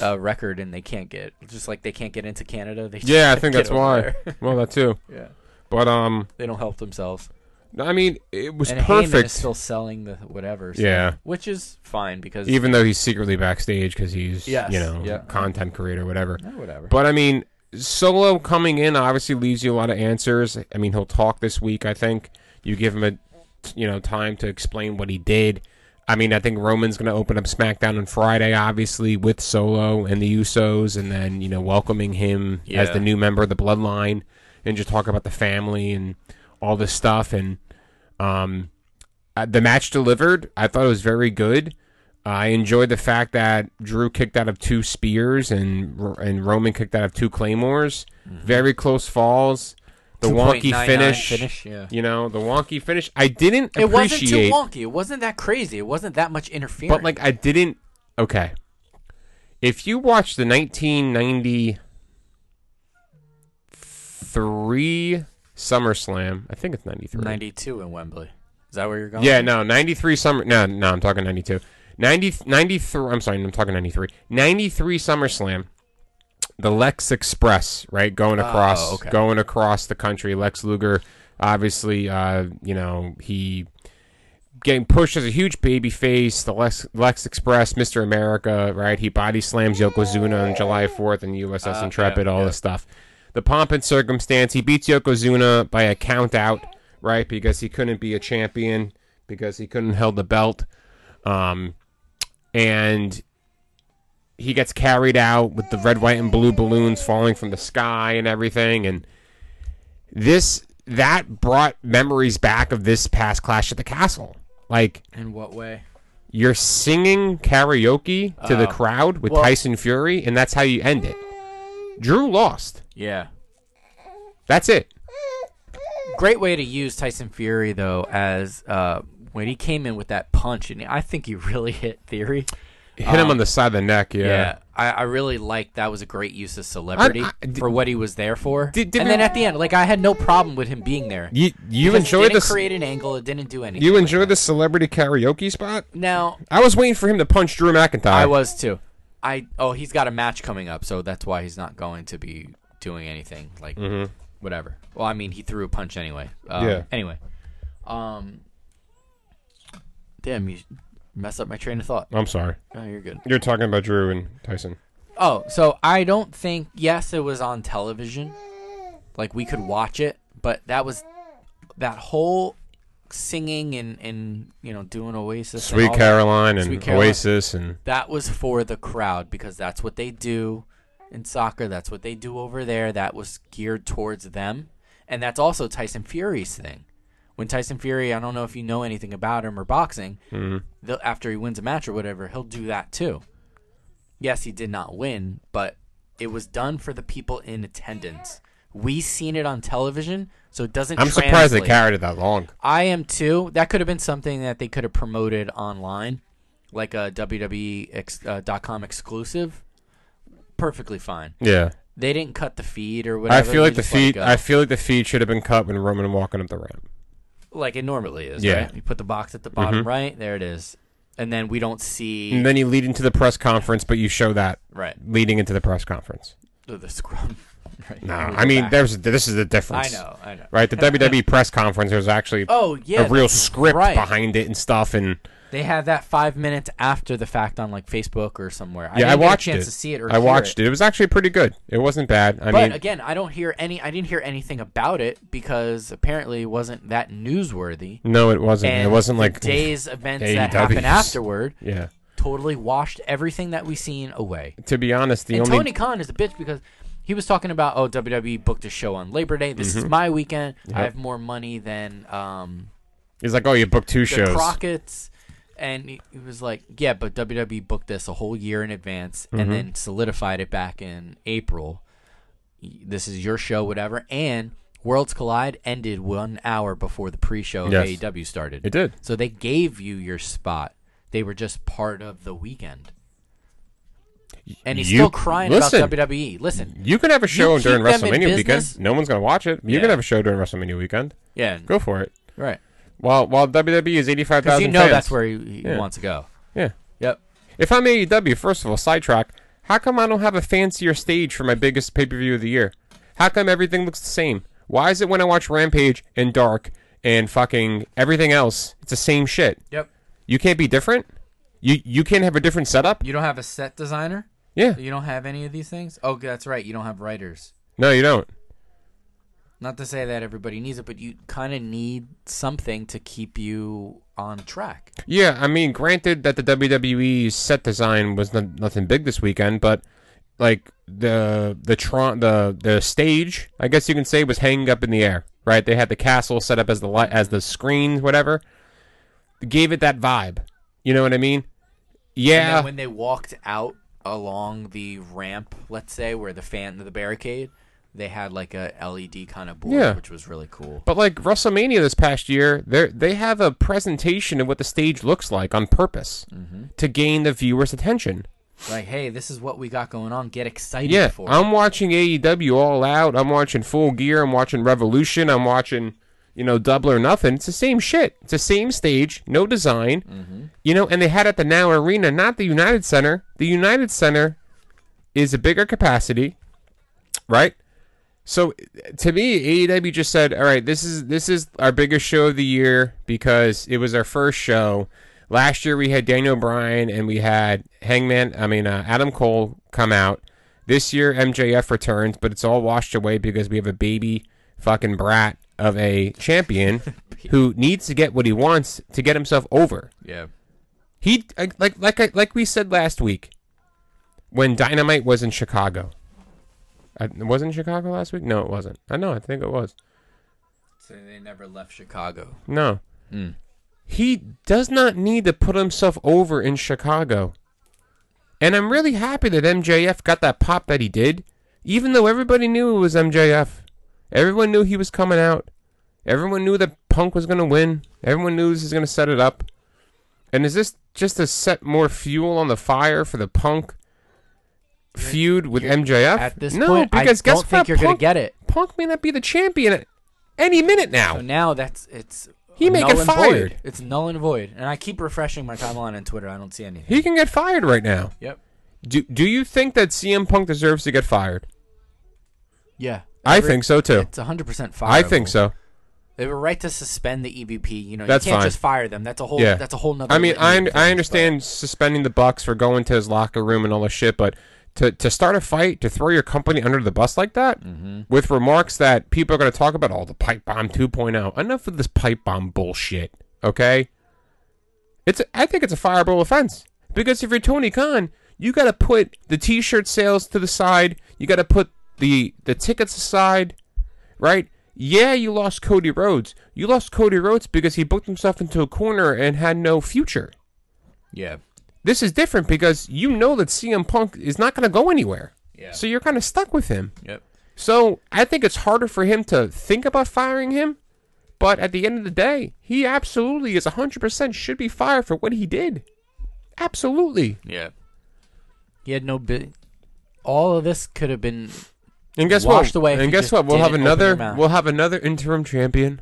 a record and they can't get just like they can't get into Canada. They just Yeah, I think that's why. well, that too. yeah, But um, they don't help themselves. I mean, it was and Heyman perfect. is still selling the whatever. so- Yeah. which is fine because even though he's secretly backstage because he's Yes, you know yeah. content creator whatever whatever. but i mean solo coming in obviously leaves you a lot of answers i mean he'll talk this week i think you give him a you know time to explain what he did i mean i think roman's going to open up smackdown on friday obviously with solo and the usos and then you know welcoming him as the new member of the bloodline and just talk about the family and all this stuff and um uh, the match delivered. I thought it was very good. I enjoyed the fact that Drew kicked out of two spears and and Roman kicked out of two claymores. Very close falls. The wonky finish, finish, yeah. You know the wonky finish. I didn't It wasn't too wonky. It wasn't that crazy. It wasn't that much interference. but like I didn't. Okay, if you watch the 1993 SummerSlam, I think it's 93. 92 in Wembley. Is that where you're going? Yeah, no, 93 summer. No, no, I'm talking 92. 90, 93. I'm sorry, I'm talking 93. 93 SummerSlam. The Lex Express, right, going across, okay. going across the country. Lex Luger, obviously, uh, you know, he getting pushed as a huge baby face. The Lex, Lex Express, Mr. America, right? He body slams Yokozuna on July 4th in USS Uh, Intrepid, yeah, all yeah. this stuff. The pomp and circumstance. He beats Yokozuna by a count out, right? Because he couldn't be a champion because he couldn't hold the belt. Um, and he gets carried out with the red, white, and blue balloons falling from the sky and everything. And this that brought memories back of this past Clash at the Castle. Like In what way? you're singing karaoke to the Oh. crowd with Well- Tyson Fury, and that's how you end it. Drew lost. Yeah. That's it. Great way to use Tyson Fury though, as uh, when he came in with that punch, and I think he really hit Theory. Hit him on the side of the neck. Yeah. Yeah, I, I really liked that was a great use of celebrity I- I- for what he was there for. Did- did and then at the end, like I had no problem with him being there. You you enjoyed didn't this? create an angle. It didn't do anything. You like enjoyed that. the celebrity karaoke spot? Now I was waiting for him to punch Drew McIntyre. I was too. I oh he's got a match coming up, so that's why he's not going to be doing anything like whatever. Well, I mean he threw a punch anyway. Um, Yeah. Anyway, um, damn you messed up my train of thought. I'm sorry. Oh, you're good. You're talking about Drew and Tyson. Oh, so I don't think yes, it was on television. Like we could watch it, but that was that whole singing and and you know doing Oasis, and Sweet that- Caroline and Sweet Caroline. Oasis and That was for the crowd because that's what they do in soccer. That's what they do over there. That was geared towards them, and that's also Tyson Fury's thing. When Tyson Fury, I don't know if you know anything about him or boxing, they'll- after he wins a match or whatever, he'll do that too. Yes, he did not win, but it was done for the people in attendance. We seen it on television, so it doesn't. I'm surprised they carried it that long. I am too. That could have been something that they could have promoted online, like a WWE ex, uh, dot .com exclusive. Perfectly fine. Yeah. They didn't cut the feed or whatever. I feel like the just let it feed. I feel like the feed should have been cut when Roman walking up the ramp. like it normally is. Yeah. right? You put the box at the bottom mm-hmm. right. There it is, and then we don't see And then you lead into the press conference, but you show that right leading into the press conference. the, the scrum. right. No, I mean back. there's this is the difference. I know. I know. Right? The WWE press conference there's actually Oh yeah, a real script right. behind it and stuff and They have that five minutes after the fact on like Facebook or somewhere. I yeah, I, didn't get watched a chance it. to see it or I watched it. it. was actually pretty good. It wasn't bad. I but mean, again, I don't hear any. I didn't hear anything about it because apparently it wasn't that newsworthy. no, it wasn't. And it wasn't the like days events that AEWs. happened afterward Yeah. totally washed everything that we seen away. To be honest, the and only Tony Khan is a bitch because he was talking about oh WWE booked a show on Labor Day. This is my weekend. I Mm-hmm. Have more money than um, he's like, oh, you booked two shows. Crockett's. And he he was like, "Yeah, but WWE booked this a whole year in advance, Mm-hmm. and then solidified it back in April. This is your show, whatever." And Worlds Collide ended one hour before the pre-show of Yes. AEW started. It did. So they gave you your spot. They were just part of the weekend. And he's You- still crying listen. about WWE. Listen, You can have a show during WrestleMania weekend. No one's gonna watch it. You Yeah. can have a show during WrestleMania weekend. yeah, Go for it. right. While while WWE is eighty five Because thousand. you know that's where he, he Yeah. wants to go. Yeah. Yep. If I'm AEW, first of all, sidetrack. How come I don't have a fancier stage for my biggest pay per view of the year? How come everything looks the same? Why is it when I watch Rampage and Dark and fucking everything else, it's the same shit? Yep. You can't be different. You you can't have a different setup. You don't have a set designer. Yeah. You don't have any of these things. Oh, that's right. You don't have writers. No, you don't. Not to say that everybody needs it, but you kind of need something to keep you on track. Yeah, I mean, granted that the WWE set design was no, nothing big this weekend, but like the the tron the the stage, I guess you can say, was hanging up in the air. Right? They had the castle set up as the light as the screen, whatever. Gave it that vibe. You know what I mean? Yeah. when they walked out along the ramp, let's say where the fan the barricade, they had like a LED kind of board, Yeah. which was really cool. But like WrestleMania this past year, they they have a presentation of what the stage looks like on purpose Mm-hmm. to gain the viewer's attention. Like, hey, this is what we got going on. Get excited Yeah, for. I'm watching AEW All Out. I'm watching Full Gear. I'm watching Revolution. I'm watching, you know, Double or Nothing. It's the same shit. It's the same stage, no design. You know, and they had it at the Now Arena, not the United Center. The United Center is a bigger capacity, right? So to me, AEW just said, "All right, this is this is our biggest show of the year because it was our first show. Last year we had Daniel Bryan and we had Hangman, I mean uh, Adam Cole come out. This year MJF returns, but it's all washed away because we have a baby fucking brat of a champion who needs to get what he wants to get himself over. yeah. He like like like we said last week when Dynamite was in Chicago. I, it wasn't Chicago last week. No, it wasn't. I know. I think it was. So they never left Chicago. No. Hmm. He does not need to put himself over in Chicago. And I'm really happy that MJF got that pop that he did, even though everybody knew it was MJF. Everyone knew he was coming out. Everyone knew that Punk was going to win. Everyone knew this was going to set it up. And is this just to set more fuel on the fire for the Punk feud with MJF? At this no, point, because I guess don't think what? you're going Punk- to get it. Punk may not be the champion at any minute now. So now that's it's He may null get and fired. Void. It's null and void. And I keep refreshing my timeline on Twitter. I don't see anything. He can get fired right now. Yep. Do Do you think that CM Punk deserves to get fired? Yeah. I Every- think so too. It's 100% fireable. I think so. They have a right to suspend the EVP. You know, That's you can't fine. just fire them. That's a whole. Yeah. That's a whole nother. I mean, litany I of things, I but- understand suspending the Bucks for going to his locker room and all this shit, but to to start a fight, to throw your company under the bus like that, Mm-hmm. with remarks that people are going to talk about, oh, the pipe bomb 2.0. Enough of this pipe bomb bullshit. Okay. It's a, I think it's a fireable offense because if you're Tony Khan, you got to put the T-shirt sales to the side. You got to put the the tickets aside, right? Yeah, you lost Cody Rhodes. You lost Cody Rhodes because he booked himself into a corner and had no future. Yeah. This is different because you know that CM Punk is not going to go anywhere. Yeah. So you're kind of stuck with him. Yep. So I think it's harder for him to think about firing him. But at the end of the day, he absolutely is 100% should be fired for what he did. Absolutely. Yeah. He had no bit. All of this could have been. And guess Washed what? away and guess what? We'll have didn't open your another we'll have another interim champion.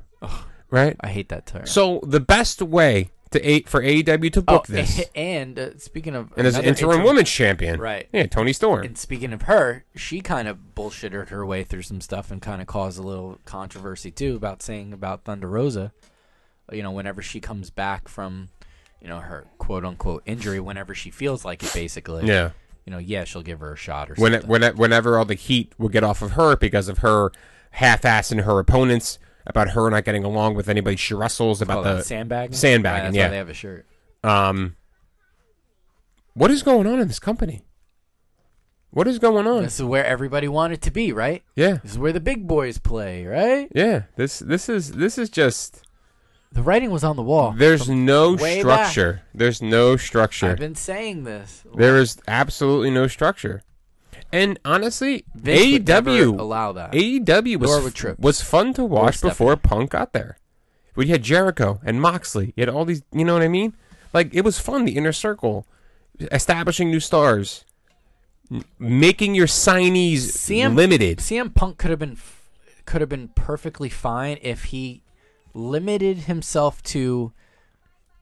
Right? I hate that term. So the best way to eight for AEW to book oh, this and uh, speaking of and as an another interim, women's champion. Right. Yeah, Toni Storm. And speaking of her, she kind of bullshitted her way through some stuff and kind of caused a little controversy too about saying about Thunder Rosa. You know, whenever she comes back from, you know, her quote unquote injury, whenever she feels like it, basically. yeah. You know, yeah, she'll give her a shot or when something. when whenever all the heat will get off of her because of her half-assing her opponents about her not getting along with anybody she wrestles about Call the sandbagging. sandbagging, Right, yeah. they have a shirt. um what is going on in this company what is going on This is where everybody wanted to be, right? yeah This is where the big boys play, right? yeah this this is this is just The writing was on the wall. there's no way back. structure there's no structure I've been saying this. there is absolutely no structure and honestly Vince would never AEW allow that. AEW was Nor Trips. was fun to watch Stephanie. before Punk got there. We had Jericho and Moxley. You had all these, you know what I mean? Like it was fun. The inner circle, establishing new stars, making your signees CM limited. CM Punk could have been could have been perfectly fine if he limited himself to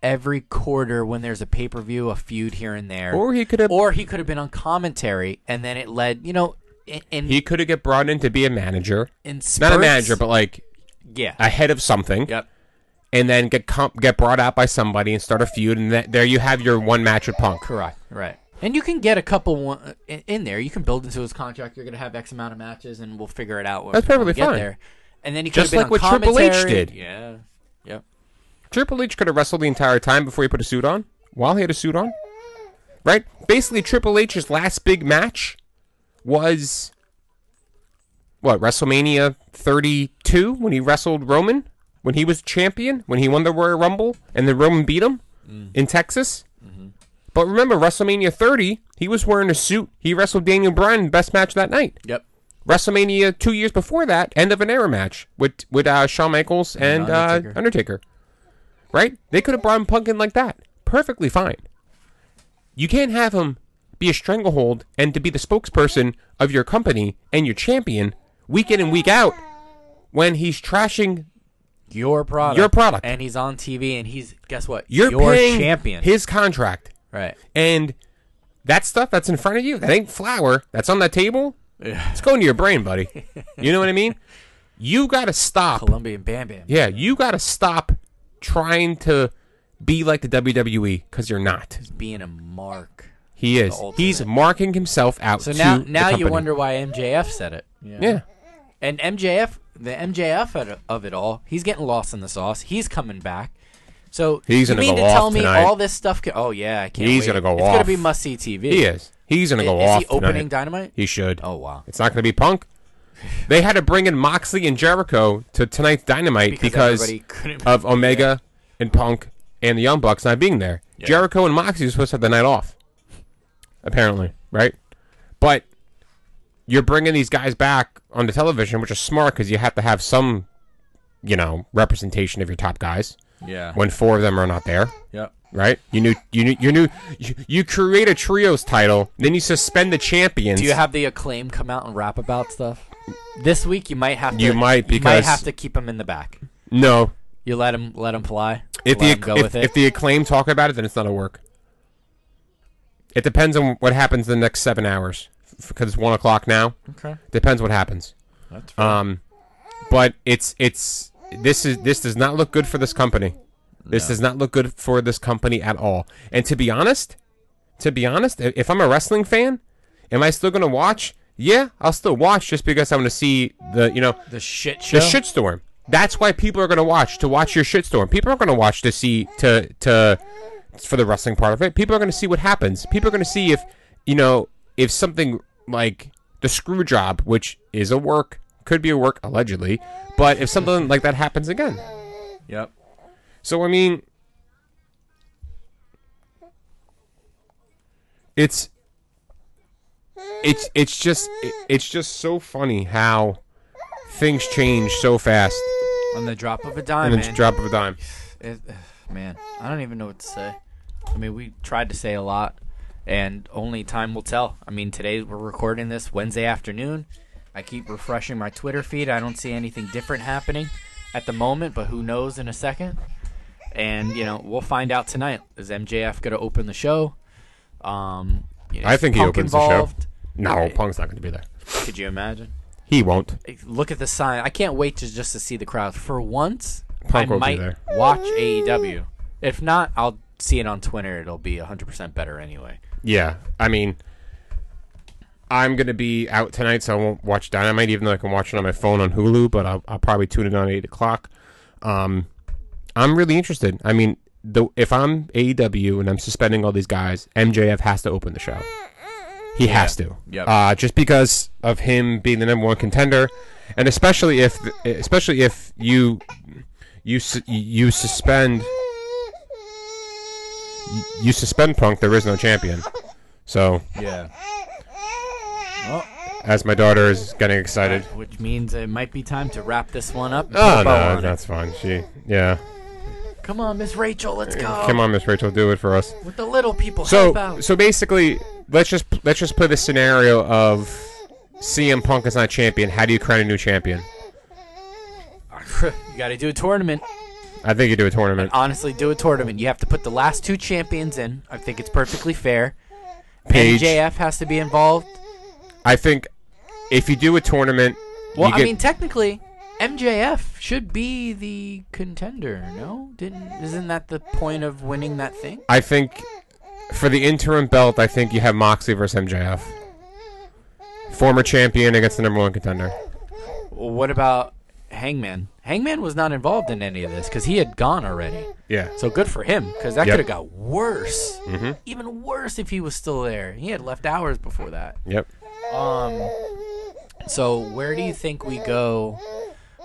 every quarter when there's a pay per view, a feud here and there, Or he could have, or he could have been on commentary, and then it led, you know, in in, he could have get brought in to be a manager, in not a manager, but like yeah, a head of something, yep, and then get comp- get brought out by somebody and start a feud, and that, there you have your one match with Punk. correct, right. And you can get a couple one, in, there. You can build into his contract. You're going to have X amount of matches, and we'll figure it out. That's perfectly fine. There. And then you Just like what Triple H did. Yeah. Triple H could have wrestled the entire time before he put a suit on. While he had a suit on, right? Basically, Triple H's last big match was what WrestleMania 32 when he wrestled Roman when he was champion when he won the Royal Rumble and then Roman beat him in Texas. But remember, WrestleMania 30, he was wearing a suit. He wrestled Daniel Bryan best match that night. Yep. WrestleMania two years before that, end of an era match with with uh, Shawn Michaels and, And uh, Undertaker. Right? They could have brought him Punk in like that. Perfectly fine. You can't have him be a stranglehold and to be the spokesperson of your company and your champion week in and week out when he's trashing Your product. Your product. And he's on TV and he's guess what? you're Your paying champion. his contract right. and that stuff that's in front of you that ain't flour that's on that table it's going to your brain buddy you know what i mean you got to stop Colombian Bam Bam. yeah you got to stop trying to be like the wwe because you're not He's being a mark. he is he's marking himself out So now now you wonder why MJF said it. yeah And MJF, the MJF of it- all, he's getting lost in the sauce. He's coming back. So He's you gonna mean go to off tell me tonight. all this stuff? Can, oh yeah, I can't. He's wait. gonna go It's gonna be must see TV. he is he's gonna go is off Is he opening tonight. Dynamite? he should Oh wow. it's not gonna be punk they had to bring in moxley and jericho to tonight's dynamite Because because, of omega and punk and the young bucks not being there jericho and moxley were supposed to have the night off apparently right but you're bringing these guys back onto television which is smart because you have to have some you know representation of your top guys Yeah. when four of them are not there Yep. right? You knew you knew you knew you, you create a trios title, then you suspend the champions. Do you have the acclaim come out and rap about stuff? This week you might have to. You might, because you might have to keep him in the back. no? You let him let him fly. If the him go if, with it. if the acclaim talk about it, then it's not a work. It depends on what happens in the next seven hours because it's one o'clock now. okay. Depends what happens. That's fair. Um, but it's it's this is this does not look good for this company. This does not look good for this company at all. And to be honest, to be honest, if I'm a wrestling fan, am I still going to watch? Yeah, I'll still watch just because I want to see the you know the shit show. the shitstorm. That's why people are going to watch to watch your shitstorm. People are going to watch to see to to for the wrestling part of it. People are going to see what happens. People are going to see if you know if something like the screw job, which is a work, could be a work allegedly, but if something like that happens again. Yep. So I mean, it's it's it's just it's just so funny how things change so fast On the drop of a dime, in the man. drop of a dime. It, man, I don't even know what to say. I mean, we tried to say a lot, and only time will tell. I mean, today we're recording this Wednesday afternoon. I keep refreshing my Twitter feed. I don't see anything different happening at the moment, but who knows in a second. And you know, we'll find out tonight. Is MJF going to open the show? Um, you know, I think he opens the show. No, Punk's not going to be there. Could you imagine? He won't. Look at the sign. I can't wait to just to see the crowd. For once, Punk I might there. watch AEW. If not, I'll see it on Twitter. It'll be 100% better anyway. Yeah, I mean, I'm going to be out tonight, so I won't watch Dynamite, even though I can watch it on my phone on Hulu. But I'll, I'll probably tune it on eight o'clock. Um, I'm really interested. I mean, the if I'm AEW and I'm suspending all these guys, MJF has to open the show. He has to. Yep. Uh, just because of him being the number one contender, and especially if especially if you you you suspend you- suspend Punk, there is no champion. So, Yeah. as my daughter is getting excited. Which means it might be time to wrap this one up. Oh put a bow no, on it. that's fine. She, yeah. Come on, Miss Rachel, let's go. Come on, Miss Rachel, do it for us. With the little people, help So, so basically, let's just let's just play the scenario of CM Punk is not champion. How do you crown a new champion? you got to do a tournament. I think you do a tournament. Honestly, do a tournament. You have to put the last two champions in. I think it's perfectly fair. Page. MJF has to be involved. I think if you do a tournament, Well, I get, mean, technically, MJF should be the contender. No, didn't isn't that the point of winning that thing? I think for the interim belt, I think you have Moxley versus MJF. Former champion against the number one contender. What about Hangman? Hangman was not involved in any of this because he had gone already. Yeah. So good for him because that Yep. could have got worse. Mhm. Even worse if he was still there. He had left hours before that. Yep. Um. So where do you think we go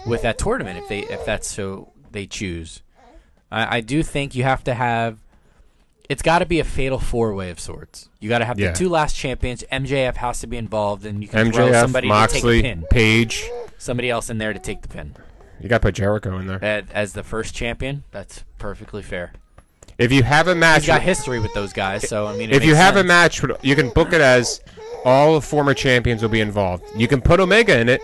with that tournament if they if that's so they choose? I, I do think you have to have. It's got to be a fatal four way of sorts. You got to have Yeah. the two last champions. MJF has to be involved, and you can throw MJF, somebody to take the pin. Page. Somebody else in there to take the pin You got to put Jericho in there. as, as the first champion. That's perfectly fair. If you have a match, He's got history with those guys, so I mean, if you have a match, you can book it as all the former champions will be involved. You can put Omega in it.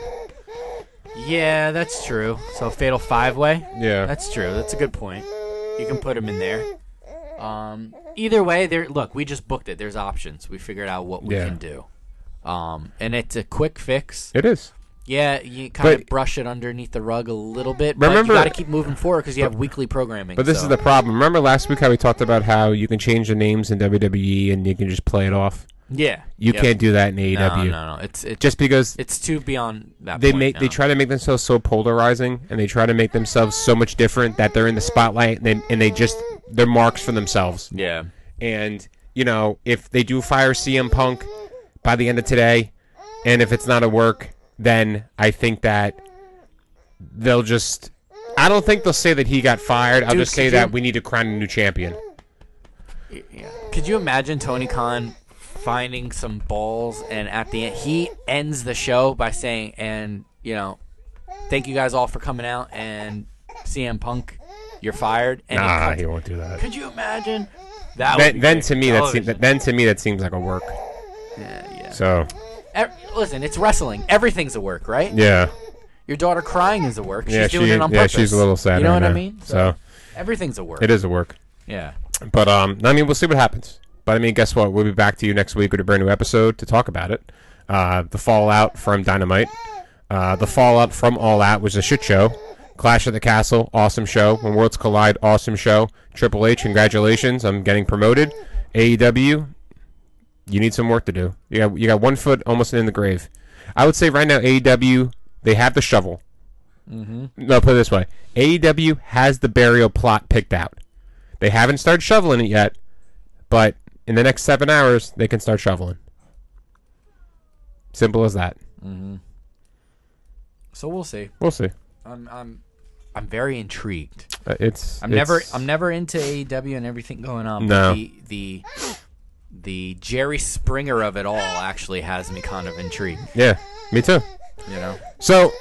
Yeah, that's true. So fatal five way. Yeah. That's true. That's a good point. You can put him in there. Um, either way, there. Look, we just booked it. There's options. We figured out what we Yeah. can do. Um, and it's a quick fix. It is. Yeah, you kind of brush it underneath the rug a little bit. but Remember- you got to keep moving forward because you have weekly programming. But this so- is the problem. Remember last week how we talked about how you can change the names in WWE and you can just play it off. Yeah. You Yep. can't do that in AEW. no, no. It's it's Just because it's too beyond that. they point make they try to make themselves so polarizing and they try to make themselves so much different that they're in the spotlight and they, and they just they're marks for themselves. Yeah. And you know, if they do fire CM Punk by the end of today, and if it's not a work, then I think that they'll just. I don't think they'll say that he got fired. I'll just say that you- we need to crown a new champion. Yeah. Could you imagine Tony Khan finding some balls and at the end he ends the show by saying and you know thank you guys all for coming out and CM Punk you're fired and Nah, he won't do that. could you imagine that Then, then to me that seems, then to me that seems like a work. yeah, yeah. So E- listen it's wrestling everything's a work right yeah, your daughter crying is a work she's yeah, doing she, it on yeah, purpose she's a little sad. you know right what I now. mean So everything's a work it is a work. yeah But um, I mean, we'll see what happens. But I mean, guess what? We'll be back to you next week with a brand new episode to talk about it. Uh, the fallout from Dynamite, uh, the fallout from All Out was a shit show. Clash at the Castle, awesome show. When Worlds Collide, awesome show. Triple H, congratulations, I'm getting promoted. AEW, you need some work to do. You got you got one foot almost in the grave. I would say right now AEW they have the shovel. Mm-hmm. No, put it this way: AEW has the burial plot picked out. They haven't started shoveling it yet, but in the next seven hours they can start shoveling. Simple as that. so we'll see We'll see. I'm I'm I'm very intrigued Uh, It's I'm never I'm never into AEW and everything going on. No. But the the the Jerry Springer of it all actually has me kind of intrigued. Yeah, me too. You know. So,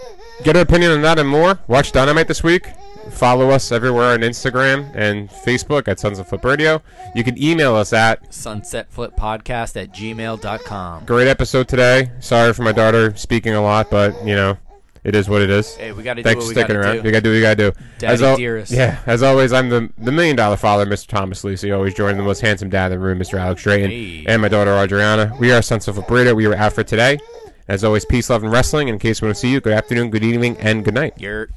get an opinion on that and more. Watch Dynamite this week. Follow us everywhere on Instagram and Facebook at Sons of Flip Radio. You can email us at sunsetflippodcast Flip Podcast at gmail.com. great episode today. Sorry for my daughter speaking a lot, but you know, it is what it is. Hey, we got to do Thanks for sticking around. do. You gotta do what you gotta do. Daddy al- dearest. Yeah, as always, I'm the the million dollar father, Mr. Thomas Lucy. Always joining the most handsome dad in the room, Mr. Alex Drayton, Hey. and my daughter Adriana. We are Sons of a Burrito. We are out for today. As always, peace, love, and wrestling. In case we don't see you, good afternoon, good evening, and good night. You're